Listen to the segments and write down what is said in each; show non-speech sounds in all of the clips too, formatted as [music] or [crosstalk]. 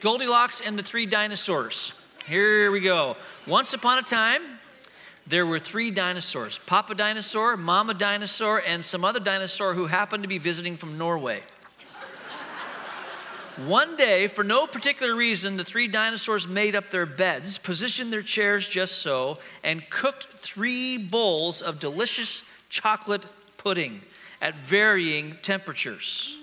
Goldilocks and the Three Dinosaurs. Here we go. Once upon a time, there were three dinosaurs Papa Dinosaur, Mama Dinosaur, and some other dinosaur who happened to be visiting from Norway. One day, for no particular reason, the three dinosaurs made up their beds, positioned their chairs just so, and cooked three bowls of delicious chocolate pudding at varying temperatures.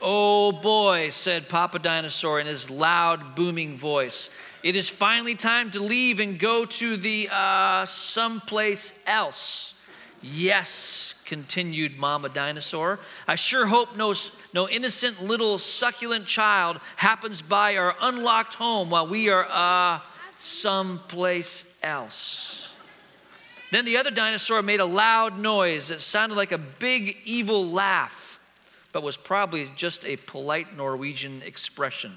Oh boy, said Papa Dinosaur in his loud, booming voice. It is finally time to leave and go to the uh, someplace else. Yes, continued Mama Dinosaur. I sure hope no, no innocent little succulent child happens by our unlocked home while we are uh, someplace else. Then the other dinosaur made a loud noise that sounded like a big evil laugh but was probably just a polite Norwegian expression.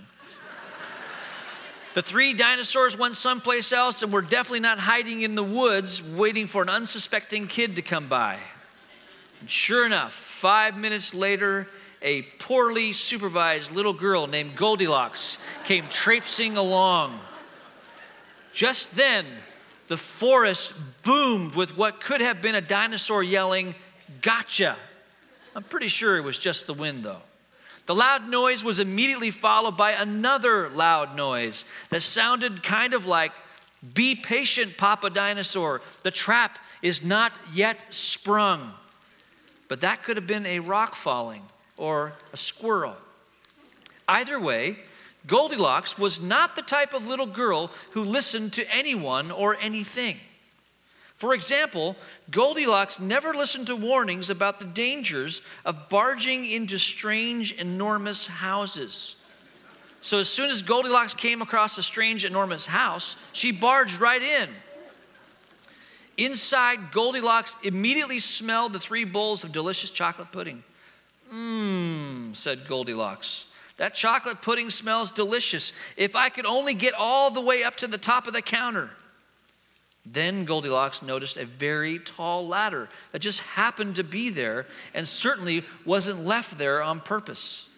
The three dinosaurs went someplace else and were definitely not hiding in the woods waiting for an unsuspecting kid to come by. And sure enough, five minutes later, a poorly supervised little girl named Goldilocks came traipsing along. Just then, the forest boomed with what could have been a dinosaur yelling, Gotcha! I'm pretty sure it was just the wind, though. The loud noise was immediately followed by another loud noise that sounded kind of like, Be patient, Papa Dinosaur. The trap is not yet sprung. But that could have been a rock falling or a squirrel. Either way, Goldilocks was not the type of little girl who listened to anyone or anything. For example, Goldilocks never listened to warnings about the dangers of barging into strange, enormous houses. So, as soon as Goldilocks came across a strange, enormous house, she barged right in. Inside, Goldilocks immediately smelled the three bowls of delicious chocolate pudding. Mmm, said Goldilocks. That chocolate pudding smells delicious. If I could only get all the way up to the top of the counter. Then Goldilocks noticed a very tall ladder that just happened to be there and certainly wasn't left there on purpose.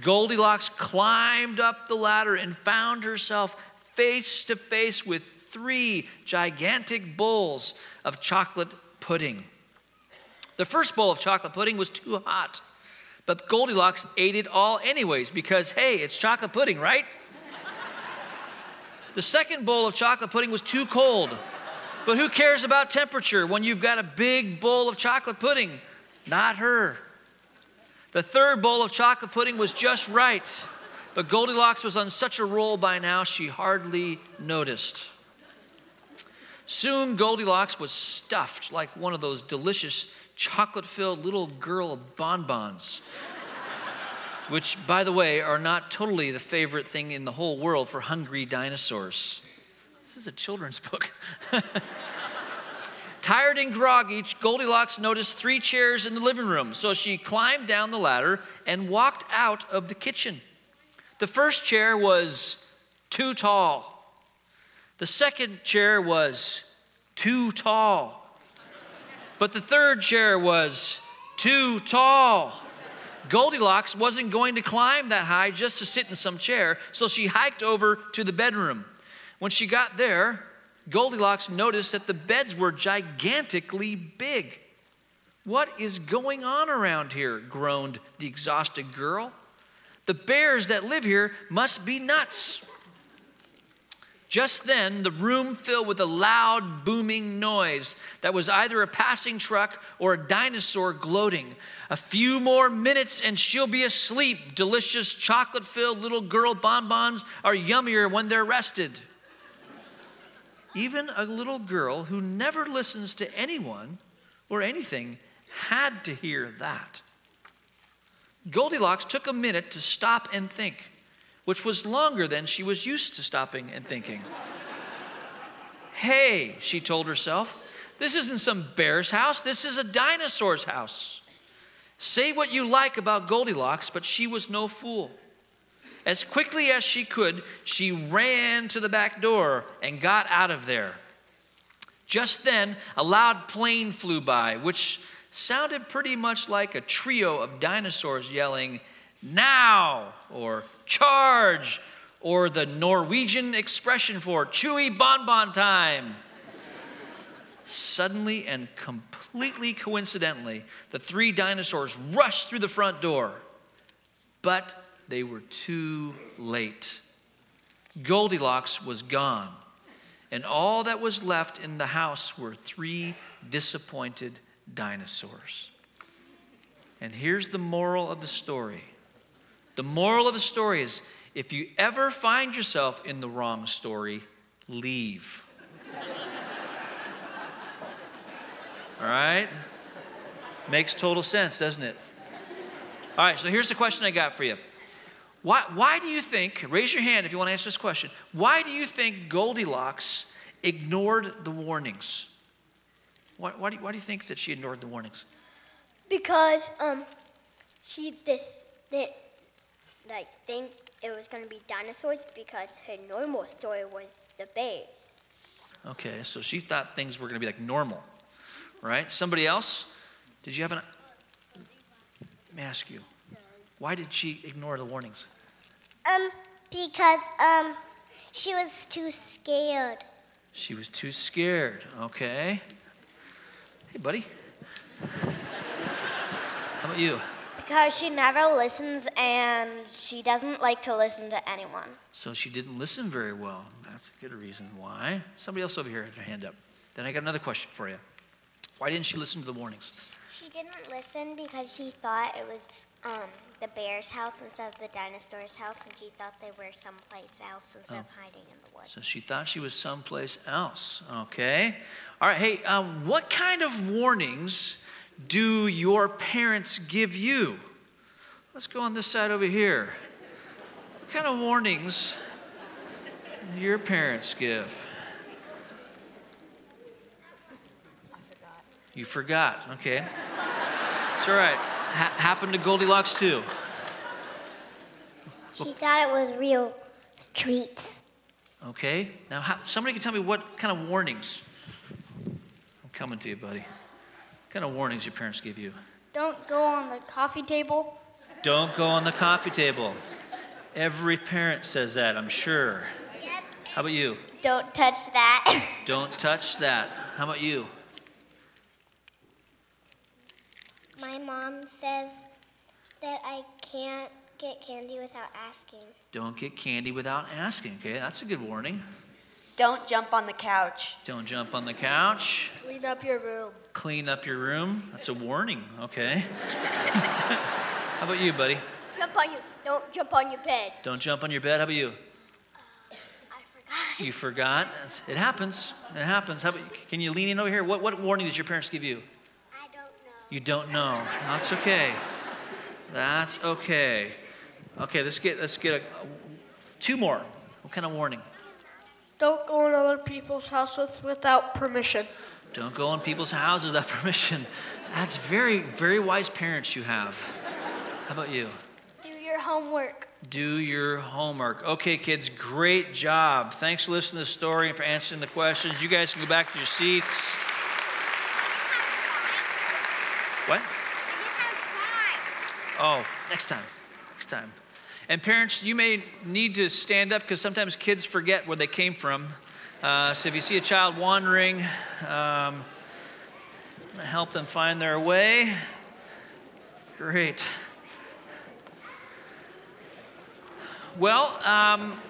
Goldilocks climbed up the ladder and found herself face to face with three gigantic bowls of chocolate pudding. The first bowl of chocolate pudding was too hot, but Goldilocks ate it all anyways because, hey, it's chocolate pudding, right? The second bowl of chocolate pudding was too cold. But who cares about temperature when you've got a big bowl of chocolate pudding? Not her. The third bowl of chocolate pudding was just right. But Goldilocks was on such a roll by now, she hardly noticed. Soon, Goldilocks was stuffed like one of those delicious chocolate filled little girl bonbons which, by the way, are not totally the favorite thing in the whole world for hungry dinosaurs. This is a children's book. [laughs] Tired and groggy, Goldilocks noticed three chairs in the living room, so she climbed down the ladder and walked out of the kitchen. The first chair was too tall. The second chair was too tall. But the third chair was too tall. Goldilocks wasn't going to climb that high just to sit in some chair, so she hiked over to the bedroom. When she got there, Goldilocks noticed that the beds were gigantically big. What is going on around here? groaned the exhausted girl. The bears that live here must be nuts. Just then, the room filled with a loud, booming noise that was either a passing truck or a dinosaur gloating. A few more minutes and she'll be asleep. Delicious chocolate filled little girl bonbons are yummier when they're rested. Even a little girl who never listens to anyone or anything had to hear that. Goldilocks took a minute to stop and think, which was longer than she was used to stopping and thinking. hey, she told herself, this isn't some bear's house, this is a dinosaur's house. Say what you like about Goldilocks, but she was no fool. As quickly as she could, she ran to the back door and got out of there. Just then, a loud plane flew by, which sounded pretty much like a trio of dinosaurs yelling, Now! or charge, or the Norwegian expression for chewy bonbon time. Suddenly and completely coincidentally, the three dinosaurs rushed through the front door, but they were too late. Goldilocks was gone, and all that was left in the house were three disappointed dinosaurs. And here's the moral of the story the moral of the story is if you ever find yourself in the wrong story, leave. All right? Makes total sense, doesn't it? All right, so here's the question I got for you. Why, why do you think, raise your hand if you want to answer this question, why do you think Goldilocks ignored the warnings? Why, why, do, you, why do you think that she ignored the warnings? Because um, she this did like think it was gonna be dinosaurs because her normal story was the bears. Okay, so she thought things were going to be like normal, right? Somebody else? Did you have an. Let me ask you. Why did she ignore the warnings? Um, because um, she was too scared. She was too scared. Okay. Hey, buddy. How about you? Because she never listens and she doesn't like to listen to anyone. So she didn't listen very well. That's a good reason why. Somebody else over here had their hand up. Then I got another question for you. Why didn't she listen to the warnings? She didn't listen because she thought it was um, the bear's house instead of the dinosaur's house, and she thought they were someplace else instead of hiding in the woods. So she thought she was someplace else. Okay. All right. Hey, um, what kind of warnings do your parents give you? Let's go on this side over here. What kind of warnings do your parents give? You forgot. Okay. It's all right. Ha- happened to Goldilocks too. She thought it was real treats. Okay. Now, how, somebody can tell me what kind of warnings. I'm coming to you, buddy. What kind of warnings your parents give you? Don't go on the coffee table. Don't go on the coffee table. Every parent says that, I'm sure. How about you? Don't touch that. [laughs] Don't touch that. How about you? My mom says that I can't get candy without asking. Don't get candy without asking. Okay, that's a good warning. Don't jump on the couch. Don't jump on the couch. Clean up your room. Clean up your room. That's a warning. Okay. [laughs] How about you, buddy? Jump on you. Don't jump on your bed. Don't jump on your bed. How about you? Uh, I forgot. You forgot. It happens. It happens. How about, can you lean in over here? What, what warning did your parents give you? I don't know. You don't know. That's okay. That's okay. Okay, let's get let's get a, two more. What kind of warning? Don't go in other people's houses without permission. Don't go in people's houses without [laughs] permission. That's very very wise parents you have. How about you? Do your homework. Do your homework. Okay, kids, great job. Thanks for listening to the story and for answering the questions. You guys can go back to your seats. What? Oh, next time. Next time. And parents, you may need to stand up because sometimes kids forget where they came from. Uh, so if you see a child wandering, um, help them find their way. Great. Well, um,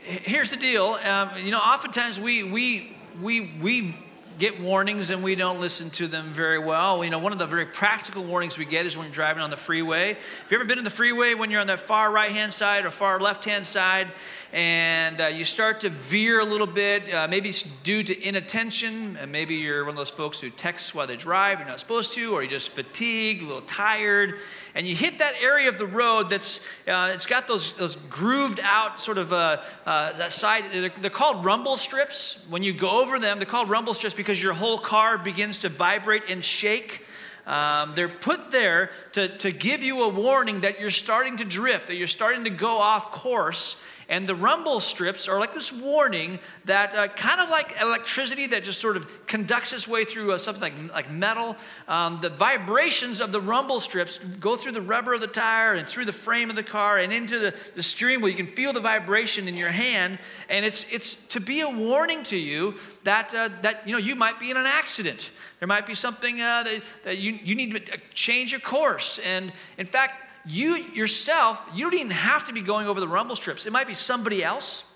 here's the deal. Um, you know, oftentimes we we we we get warnings and we don't listen to them very well. You know, one of the very practical warnings we get is when you're driving on the freeway. Have you ever been in the freeway when you're on the far right hand side or far left hand side and uh, you start to veer a little bit? Uh, maybe it's due to inattention, and maybe you're one of those folks who texts while they drive, you're not supposed to, or you're just fatigued, a little tired, and you hit that area of the road that's uh, it's got those those grooved out sort of uh, uh, that side. They're, they're called rumble strips. When you go over them, they're called rumble strips because your whole car begins to vibrate and shake. Um, they're put there to, to give you a warning that you're starting to drift, that you're starting to go off course. And the rumble strips are like this warning that uh, kind of like electricity that just sort of conducts its way through uh, something like, like metal. Um, the vibrations of the rumble strips go through the rubber of the tire and through the frame of the car and into the, the steering wheel. You can feel the vibration in your hand. And it's, it's to be a warning to you that, uh, that you, know, you might be in an accident. There might be something uh, that, that you, you need to change your course. And in fact, you yourself, you don't even have to be going over the rumble strips. It might be somebody else.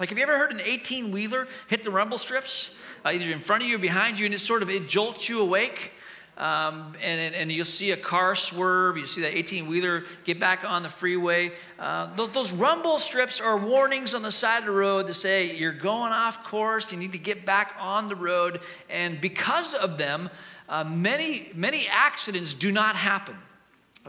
Like, have you ever heard an 18 wheeler hit the rumble strips, uh, either in front of you or behind you, and it sort of it jolts you awake? Um, and, and you'll see a car swerve, you see that 18 wheeler get back on the freeway. Uh, those, those, rumble strips are warnings on the side of the road to say you're going off course, you need to get back on the road. And because of them, uh, many, many accidents do not happen.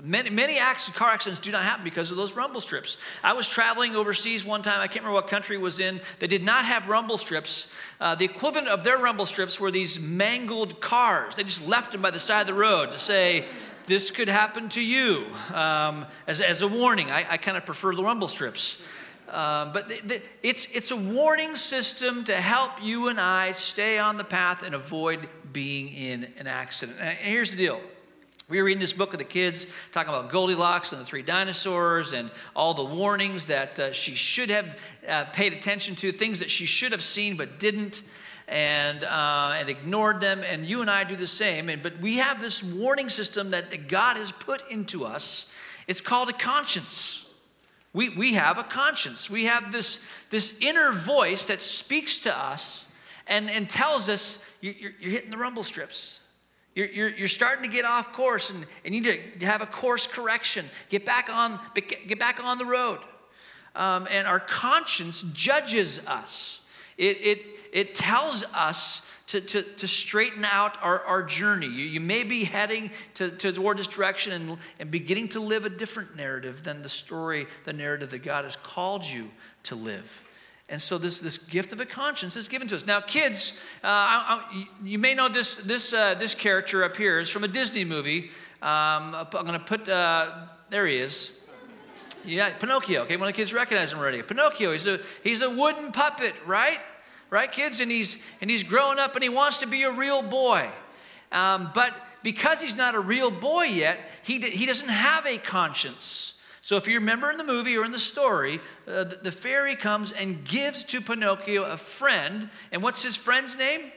Many, many accidents, car accidents do not happen because of those rumble strips. I was traveling overseas one time, I can't remember what country was in, they did not have rumble strips. Uh, the equivalent of their rumble strips were these mangled cars. They just left them by the side of the road to say, this could happen to you um, as, as a warning. I, I kind of prefer the rumble strips. Uh, but the, the, it's, it's a warning system to help you and I stay on the path and avoid being in an accident. And here's the deal we were reading this book of the kids, talking about Goldilocks and the three dinosaurs and all the warnings that uh, she should have uh, paid attention to, things that she should have seen but didn't, and, uh, and ignored them. And you and I do the same. And, but we have this warning system that, that God has put into us. It's called a conscience. We, we have a conscience. We have this, this inner voice that speaks to us and, and tells us, you're, you're hitting the rumble strips you're, you're, you're, starting to get off course and, and you need to have a course correction. Get back on, get back on the road. Um, and our conscience judges us, it, it, it tells us to, to, to straighten out our, our journey. You, you may be heading to, to, toward this direction and, and beginning to live a different narrative than the story, the narrative that God has called you to live. And so this, this gift of a conscience is given to us. Now, kids, uh, I, I, you may know this, this, uh, this character up here is from a Disney movie. Um, I'm going to put, uh, there he is. Yeah, Pinocchio. Okay, one of the kids recognize him already. Pinocchio, he's a, he's a wooden puppet, right? Right, kids? And he's, and he's growing up and he wants to be a real boy. Um, but because he's not a real boy yet, he, he doesn't have a conscience. So, if you remember in the movie or in the story, uh, the, the, fairy comes and gives to Pinocchio a friend. And what's his friend's name?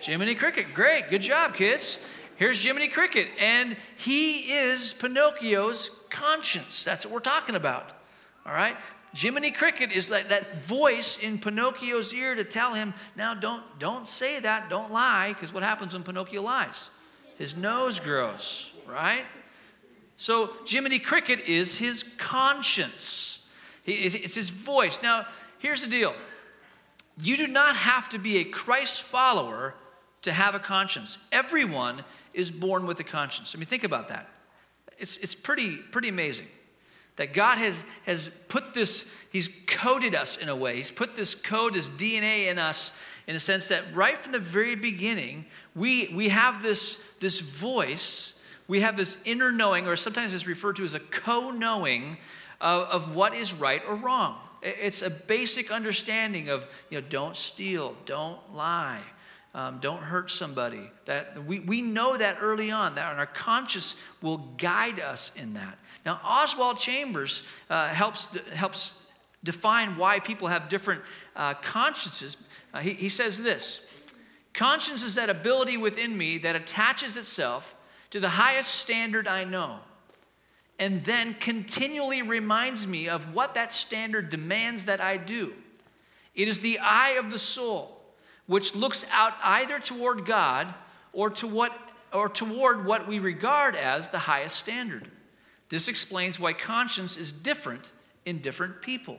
Jiminy Cricket. Great. Good job, kids. Here's Jiminy Cricket. And he is Pinocchio's conscience. That's what we're talking about. All right? Jiminy Cricket is like that voice in Pinocchio's ear to tell him, now don't, don't say that, don't lie, because what happens when Pinocchio lies? His nose grows, right? So Jiminy Cricket is his conscience, it's his voice. Now, here's the deal you do not have to be a Christ follower to have a conscience. Everyone is born with a conscience. I mean, think about that. It's, it's pretty, pretty amazing that God has, has put this, He's coded us in a way. He's put this code, this DNA in us, in a sense that right from the very beginning, we, we have this, this voice we have this inner knowing, or sometimes it's referred to as a co knowing of, of, what is right or wrong. It's a basic understanding of, you know, don't steal, don't lie, um, don't hurt somebody. That we, we know that early on, that our conscience will guide us in that. Now, Oswald Chambers uh, helps, helps define why people have different uh, consciences. Uh, he, he says this Conscience is that ability within me that attaches itself to the highest standard I know, and then continually reminds me of what that standard demands that I do. It is the eye of the soul, which looks out either toward God or, to what, or toward what we regard as the highest standard. This explains why conscience is different in different people.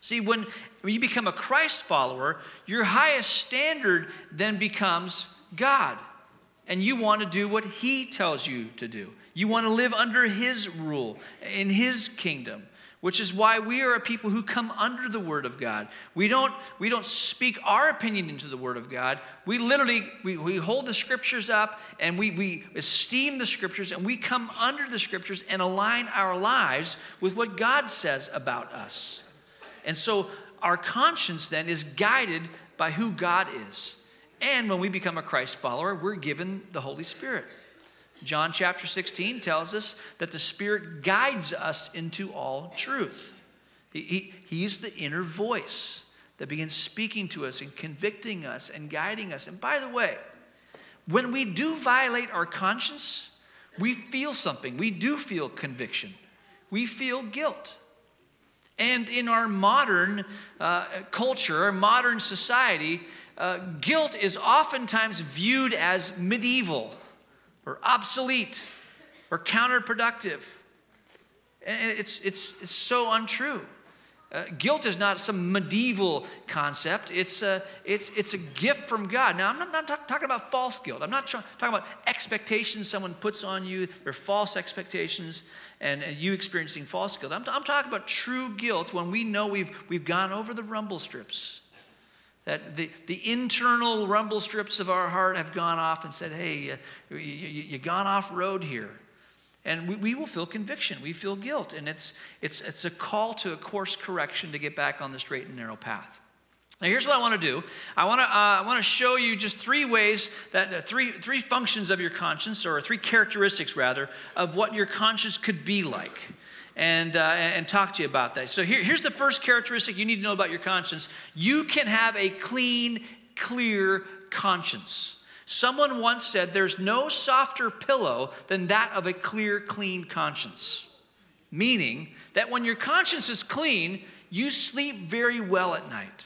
See, when, when you become a Christ follower, your highest standard then becomes God and you want to do what He tells you to do. You want to live under His rule, in His kingdom, which is why we are a people who come under the Word of God. We don't, we don't speak our opinion into the Word of God. We literally, we, we hold the Scriptures up and we, we esteem the Scriptures and we come under the Scriptures and align our lives with what God says about us. And so our conscience then is guided by who God is. And when we become a Christ follower, we're given the Holy Spirit. John chapter 16 tells us that the Spirit guides us into all truth. He, he, he's the inner voice that begins speaking to us and convicting us and guiding us. And by the way, when we do violate our conscience, we feel something. We do feel conviction. We feel guilt. And in our modern uh, culture, our modern society, uh, guilt is oftentimes viewed as medieval or obsolete or counterproductive. And it's, it's, it's so untrue. Uh, guilt is not some medieval concept. It's a, it's, it's a gift from God. Now, I'm not, not talk, talking about false guilt. I'm not talking about expectations someone puts on you. They're false expectations and, and you experiencing false guilt. I'm, I'm talking about true guilt when we know we've, we've gone over the rumble strips. That the, the internal rumble strips of our heart have gone off and said, hey, uh, you, you, you gone off road here. And we, we will feel conviction. We feel guilt. And it's, it's, it's a call to a course correction to get back on the straight and narrow path. Now, here's what I want to do. I want to, uh, I want to show you just three ways that uh, three, three functions of your conscience, or three characteristics rather, of what your conscience could be like and, uh, and talk to you about that. So here, here's the first characteristic you need to know about your conscience you can have a clean, clear conscience. Someone once said, There's no softer pillow than that of a clear, clean conscience. Meaning that when your conscience is clean, you sleep very well at night.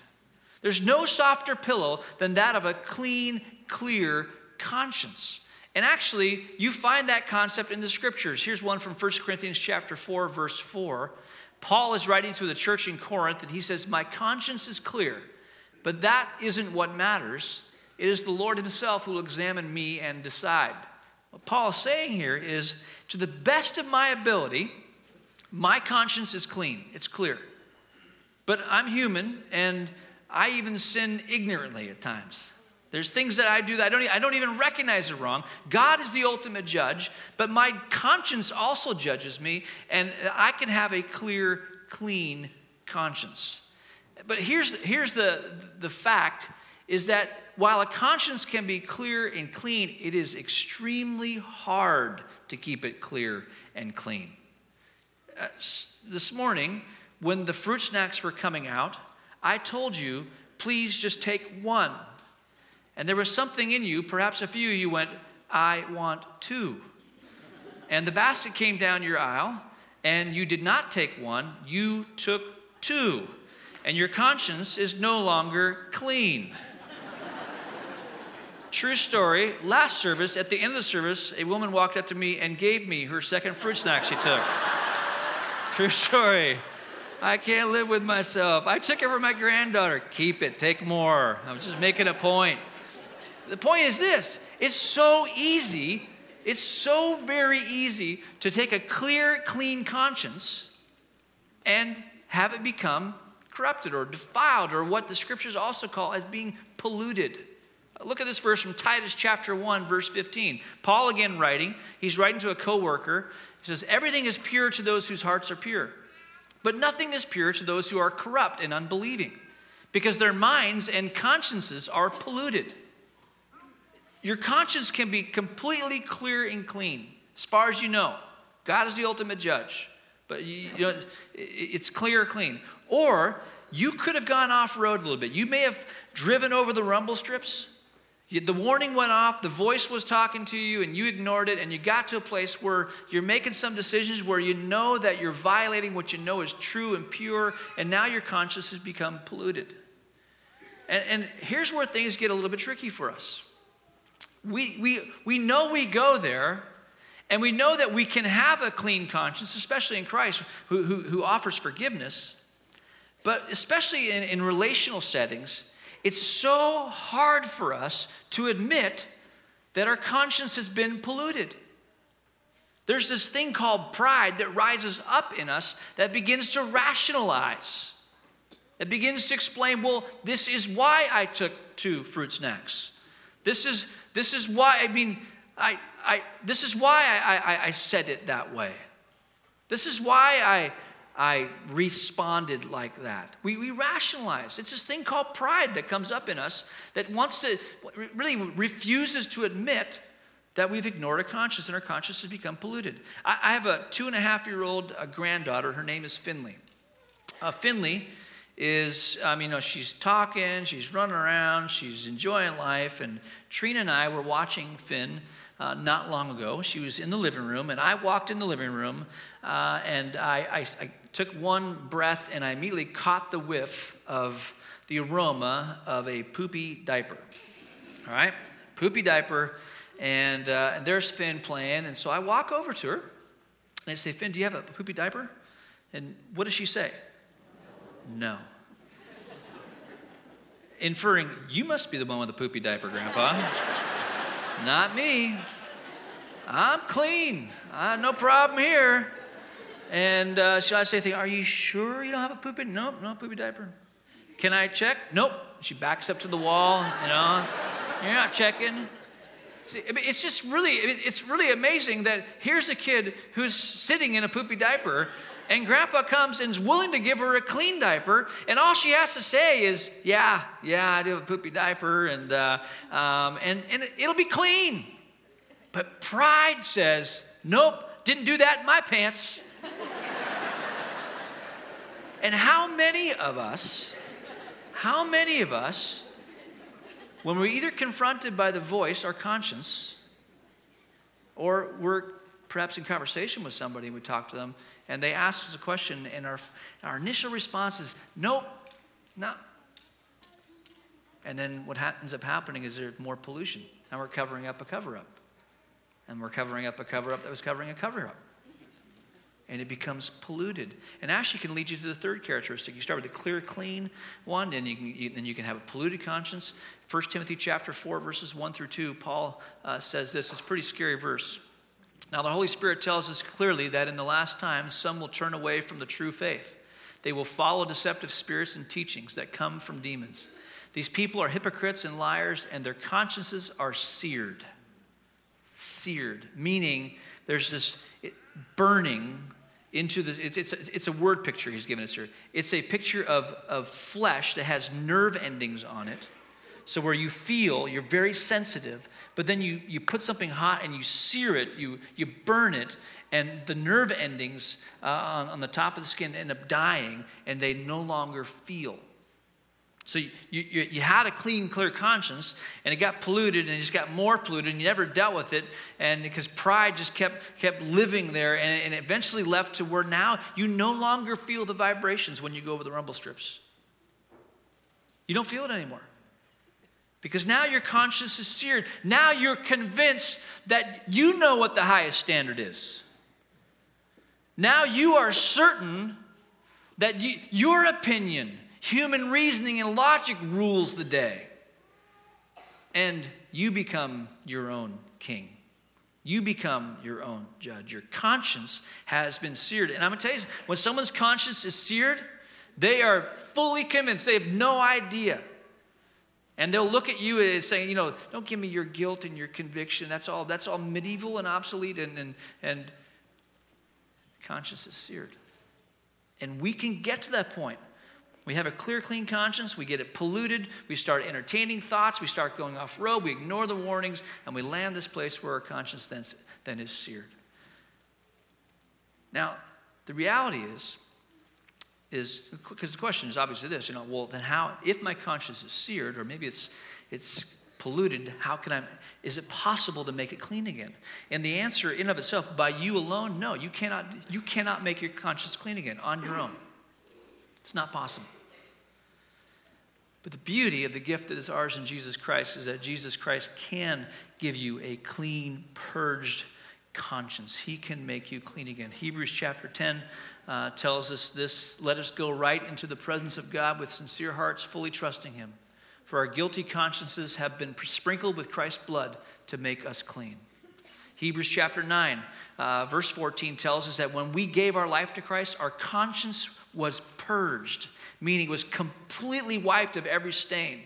There's no softer pillow than that of a clean, clear conscience. And actually, you find that concept in the scriptures. Here's one from 1 Corinthians chapter 4 verse 4. Paul is writing to the church in Corinth and he says, "My conscience is clear, but that isn't what matters. It is the Lord himself who will examine me and decide." What Paul is saying here is, to the best of my ability, my conscience is clean. It's clear. But I'm human and I even sin ignorantly at times. There's things that I do that I don't, I don't even recognize are wrong. God is the ultimate judge, but my conscience also judges me, and I can have a clear, clean conscience. But here's, here's the, the fact is that while a conscience can be clear and clean, it is extremely hard to keep it clear and clean. Uh, this morning, when the fruit snacks were coming out, I told you, please just take one and there was something in you, perhaps a few, you went, I want two. And the basket came down your aisle, and you did not take one, you took two. And your conscience is no longer clean. True story. Last service, at the end of the service, a woman walked up to me and gave me her second fruit snack she took. True story. I can't live with myself. I took it for my granddaughter. Keep it, take more. I was just making a point. The point is this it's so easy, it's so very easy to take a clear, clean conscience and have it become corrupted or defiled, or what the scriptures also call as being polluted. Look at this verse from Titus chapter 1, verse 15. Paul again writing, he's writing to a co-worker. He says, Everything is pure to those whose hearts are pure, but nothing is pure to those who are corrupt and unbelieving, because their minds and consciences are polluted. Your conscience can be completely clear and clean, as far as you know. God is the ultimate judge, but you, you know, it's clear, or clean. Or you could have gone off road a little bit. You may have driven over the rumble strips. The warning went off, the voice was talking to you, and you ignored it, and you got to a place where you're making some decisions where you know that you're violating what you know is true and pure, and now your conscience has become polluted. And, and here's where things get a little bit tricky for us we, we, we know we go there, and we know that we can have a clean conscience, especially in Christ, who, who, who offers forgiveness. But especially in, in relational settings, it's so hard for us to admit that our conscience has been polluted. There's this thing called pride that rises up in us that begins to rationalize. It begins to explain, well, this is why I took two fruit snacks. This is this is why, I mean, I, I, this is why I, I, I said it that way. This is why I, I responded like that. We, we rationalize. It's this thing called pride that comes up in us that wants to, really refuses to admit that we've ignored our conscience and our conscience has become polluted. I, I have a two and a half year old uh, granddaughter. Her name is Finley. Uh, Finley is, I mean, you know, she's talking, she's running around, she's enjoying life. And Trina and I were watching Finn uh, not long ago. She was in the living room, and I walked in the living room, uh, and I, I, I took one breath, and I immediately caught the whiff of the aroma of a poopy diaper. All right? Poopy diaper. And, uh, and there's Finn playing. And so I walk over to her and I say, Finn, do you have a poopy diaper? And what does she say? No. Inferring, you must be the one with the poopy diaper, Grandpa. Not me. I'm clean. Uh, no problem here. And uh, I say, Are you sure you don't have a poopy? Nope, no poopy diaper. Can I check? Nope. She backs up to the wall, you know. You're not checking. See, it's just really, it's really amazing that here's a kid who's sitting in a poopy diaper and grandpa comes and is willing to give her a clean diaper, and all she has to say is, Yeah, yeah, I do have a poopy diaper, and, uh, um, and, and it'll be clean. But pride says, Nope, didn't do that in my pants. and how many of us, how many of us, when we're either confronted by the voice, our conscience, or we're perhaps in conversation with somebody and we talk to them, and they ask us a question, and our, our initial response is, nope, not. And then what ha- ends up happening is there's more pollution, and we're covering up a cover up. And we're covering up a cover up that was covering a cover up. And it becomes polluted. And actually can lead you to the third characteristic. You start with a clear, clean one, and you can, you, then you can have a polluted conscience. 1 Timothy chapter 4, verses 1 through 2, Paul uh, says this. It's a pretty scary verse. Now, the Holy Spirit tells us clearly that in the last times, some will turn away from the true faith. They will follow deceptive spirits and teachings that come from demons. These people are hypocrites and liars, and their consciences are seared. Seared, meaning there's this burning into this. It's, it's, it's a word picture he's given us here. It's a picture of, of flesh that has nerve endings on it so, where you feel, you're very sensitive, but then you, you put something hot and you sear it, you, you burn it, and the nerve endings uh, on, on the top of the skin end up dying and they no longer feel. So you, you, you, had a clean, clear conscience, and it got polluted, and it just got more polluted, and you never dealt with it, and because pride just kept kept living there, and, and eventually left to where now you no longer feel the vibrations when you go over the rumble strips. You don't feel it anymore. Because now your conscience is seared. Now you're convinced that you know what the highest standard is. Now you are certain that you, your opinion, human reasoning, and logic rules the day. And you become your own king. You become your own judge. Your conscience has been seared. And I'm going to tell you, when someone's conscience is seared, they are fully convinced. They have no idea and they'll look at you as saying, you know, don't give me your guilt and your conviction. That's all, that's all medieval and obsolete and, and, and conscience is seared. And we can get to that point. We have a clear, clean conscience. We get it polluted. We start entertaining thoughts. We start going off road. We ignore the warnings. And we land this place where our conscience then, then is seared. Now, the reality is, is because the question is obviously this, you know, well, then how, if my conscience is seared, or maybe it's, it's polluted, how can I, is it possible to make it clean again? And the answer in of itself, by you alone, no, you cannot, you cannot make your conscience clean again on your own. It's not possible. But the beauty of the gift that is ours in Jesus Christ is that Jesus Christ can give you a clean, purged conscience. He can make you clean again. Hebrews chapter 10 uh, tells us this let us go right into the presence of God with sincere hearts, fully trusting Him. For our guilty consciences have been sprinkled with Christ's blood to make us clean. Hebrews chapter 9, uh, verse 14 tells us that when we gave our life to Christ, our conscience was purged, meaning it was completely wiped of every stain.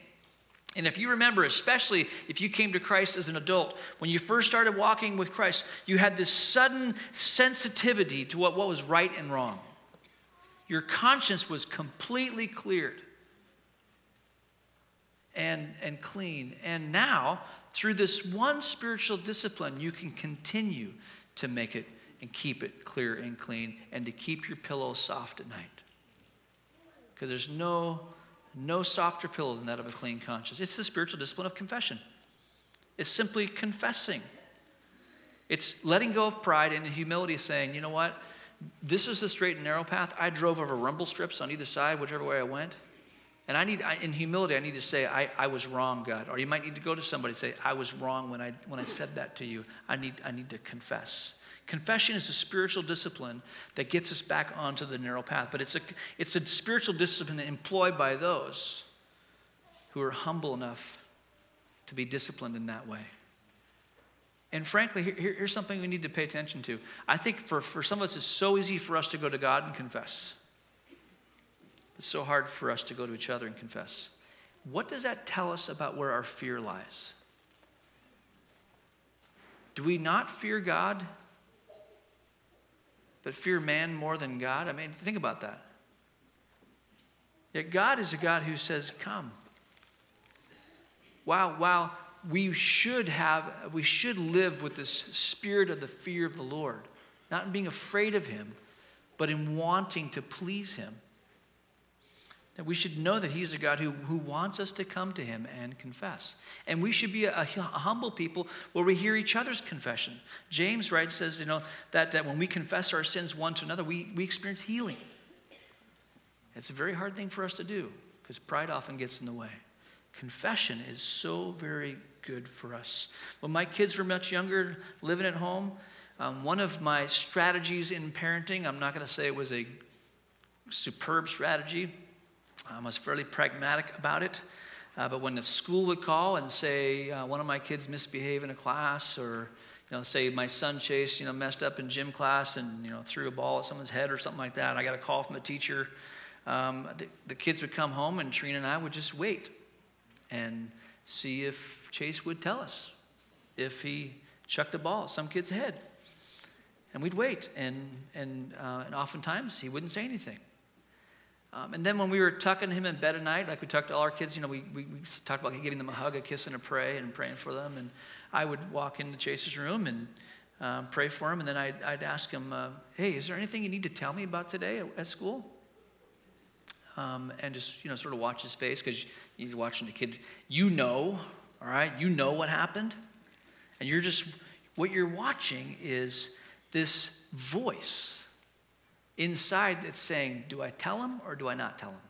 And if you remember, especially if you came to Christ as an adult, when you first started walking with Christ, you had this sudden sensitivity to what, what was right and wrong. Your conscience was completely cleared and, and clean. And now, through this one spiritual discipline, you can continue to make it and keep it clear and clean and to keep your pillow soft at night. Because there's no, no softer pillow than that of a clean conscience. It's the spiritual discipline of confession. It's simply confessing. It's letting go of pride and humility, saying, you know what? This is the straight and narrow path. I drove over rumble strips on either side, whichever way I went. And I need, in humility, I need to say, I, I was wrong, God. Or you might need to go to somebody and say, I was wrong when I, when I said that to you. I need, I need to confess. Confession is a spiritual discipline that gets us back onto the narrow path, but it's a, it's a spiritual discipline employed by those who are humble enough to be disciplined in that way. And frankly, here, here's something we need to pay attention to. I think for, for some of us, it's so easy for us to go to God and confess. It's so hard for us to go to each other and confess. What does that tell us about where our fear lies? Do we not fear God, but fear man more than God? I mean, think about that. Yet God is a God who says, Come. While, while we should have, we should live with this spirit of the fear of the Lord, not in being afraid of Him, but in wanting to please Him. That we should know that He's a God who, who wants us to come to Him and confess. And we should be a, a humble people where we hear each other's confession. James writes, says, you know, that, that when we confess our sins one to another, we, we experience healing. It's a very hard thing for us to do because pride often gets in the way. Confession is so very good for us. When my kids were much younger, living at home, um, one of my strategies in parenting, I'm not going to say it was a superb strategy, I was fairly pragmatic about it. Uh, but when the school would call and say uh, one of my kids misbehaved in a class, or you know, say my son Chase, you know, messed up in gym class and you know threw a ball at someone's head or something like that, I got a call from the teacher. Um, the, the kids would come home, and Trina and I would just wait and see if Chase would tell us if he chucked a ball at some kid's head. And we'd wait, and, and, uh, and oftentimes he wouldn't say anything. Um, and then when we were tucking him in bed at night, like we tucked all our kids, you know, we, we, we talked about giving them a hug, a kiss, and a pray, and praying for them. And I would walk into Chase's room and um, pray for him, and then I'd, I'd ask him, uh, "Hey, is there anything you need to tell me about today at, at school?" Um, and just you know, sort of watch his face because you're watching the kid. You know, all right, you know what happened, and you're just what you're watching is this voice inside it's saying, Do I tell him or do I not tell him?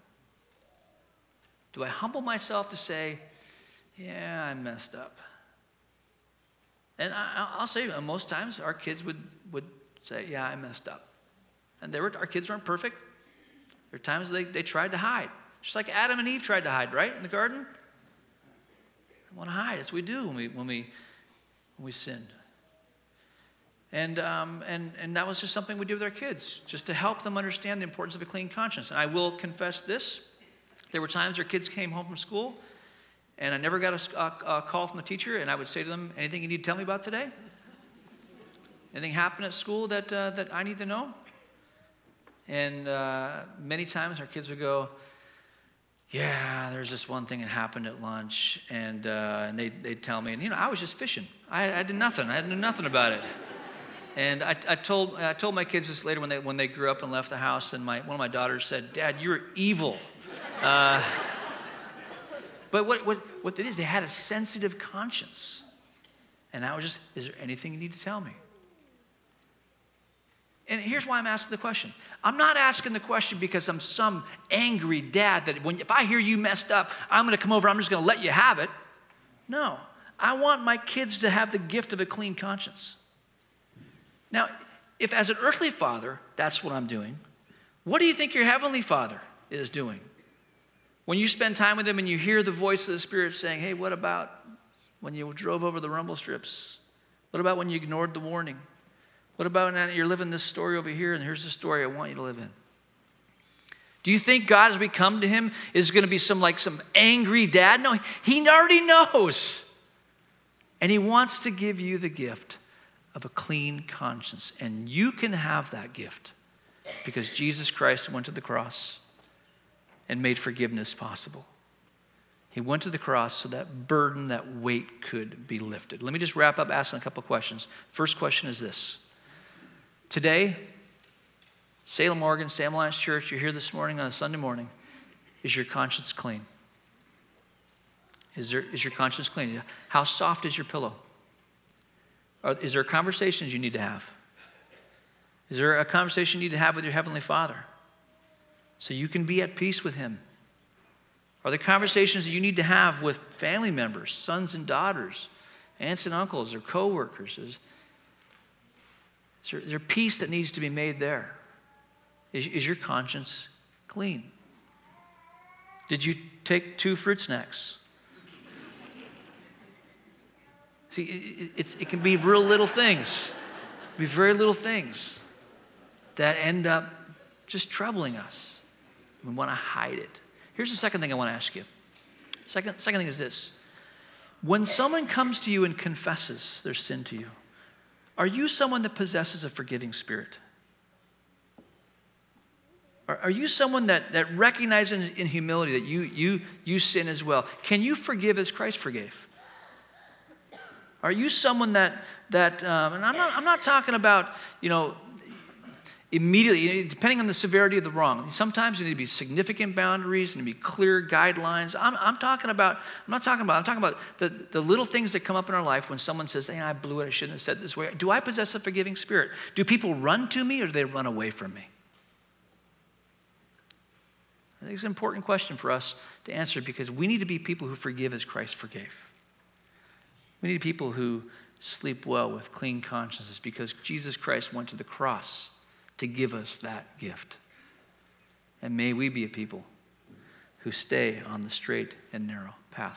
Do I humble myself to say, Yeah, I messed up? And I, will say, uh, most times our kids would, would say, Yeah, I messed up. And they were, our kids weren't perfect. There are times they, they tried to hide, just like Adam and Eve tried to hide, right, in the garden? I want to hide. That's what we do when we, when we, when we sin. And, um, and, and that was just something we did with our kids, just to help them understand the importance of a clean conscience. And I will confess this there were times our kids came home from school, and I never got a, a, a call from the teacher, and I would say to them, Anything you need to tell me about today? Anything happened at school that, uh, that I need to know? And uh, many times our kids would go, yeah, there's this one thing that happened at lunch, and, uh, and they, they'd tell me, and you know, I was just fishing. I, I did nothing. I knew nothing about it. And I, I, told, I told my kids this later when they, when they grew up and left the house, and my, one of my daughters said, Dad, you're evil. Uh, but what, what, what it is, they had a sensitive conscience. And I was just, is there anything you need to tell me? And here's why I'm asking the question. I'm not asking the question because I'm some angry dad that when, if I hear you messed up, I'm going to come over, I'm just going to let you have it. No. I want my kids to have the gift of a clean conscience. Now, if as an earthly father, that's what I'm doing, what do you think your heavenly father is doing? When you spend time with him and you hear the voice of the Spirit saying, hey, what about when you drove over the rumble strips? What about when you ignored the warning? What about now you're living this story over here and here's the story I want you to live in? Do you think God, as we come to him, is going to be some like some angry dad? No, he already knows. And he wants to give you the gift of a clean conscience. And you can have that gift because Jesus Christ went to the cross and made forgiveness possible. He went to the cross so that burden, that weight could be lifted. Let me just wrap up asking a couple questions. First question is this Today, Salem, Oregon, Salem Alliance Church, you're here this morning on a Sunday morning. Is your conscience clean? Is, there, is your conscience clean? How soft is your pillow? Is there conversations you need to have? Is there a conversation you need to have with your Heavenly Father so you can be at peace with Him? Are there conversations that you need to have with family members, sons and daughters, aunts and uncles, or coworkers? Is, is, there, is there peace that needs to be made there? Is, is your conscience clean? Did you take two fruit snacks? See, it, it can be real little things, be very little things that end up just troubling us. We want to hide it. Here's the second thing I want to ask you. Second, second thing is this when someone comes to you and confesses their sin to you, are you someone that possesses a forgiving spirit? Are, are you someone that, that recognizes in humility that you, you, you sin as well? Can you forgive as Christ forgave? Are you someone that, that um, and I'm not, I'm not talking about, you know, immediately, depending on the severity of the wrong. Sometimes there need to be significant boundaries and be clear guidelines. I'm, I'm talking about, I'm not talking about, I'm talking about the, the little things that come up in our life when someone says, hey, I blew it, I shouldn't have said this way. Do I possess a forgiving spirit? Do people run to me or do they run away from me? I think it's an important question for us to answer because we need to be people who forgive as Christ forgave. We need people who sleep well with clean consciences because Jesus Christ went to the cross to give us that gift. And may we be a people who stay on the straight and narrow.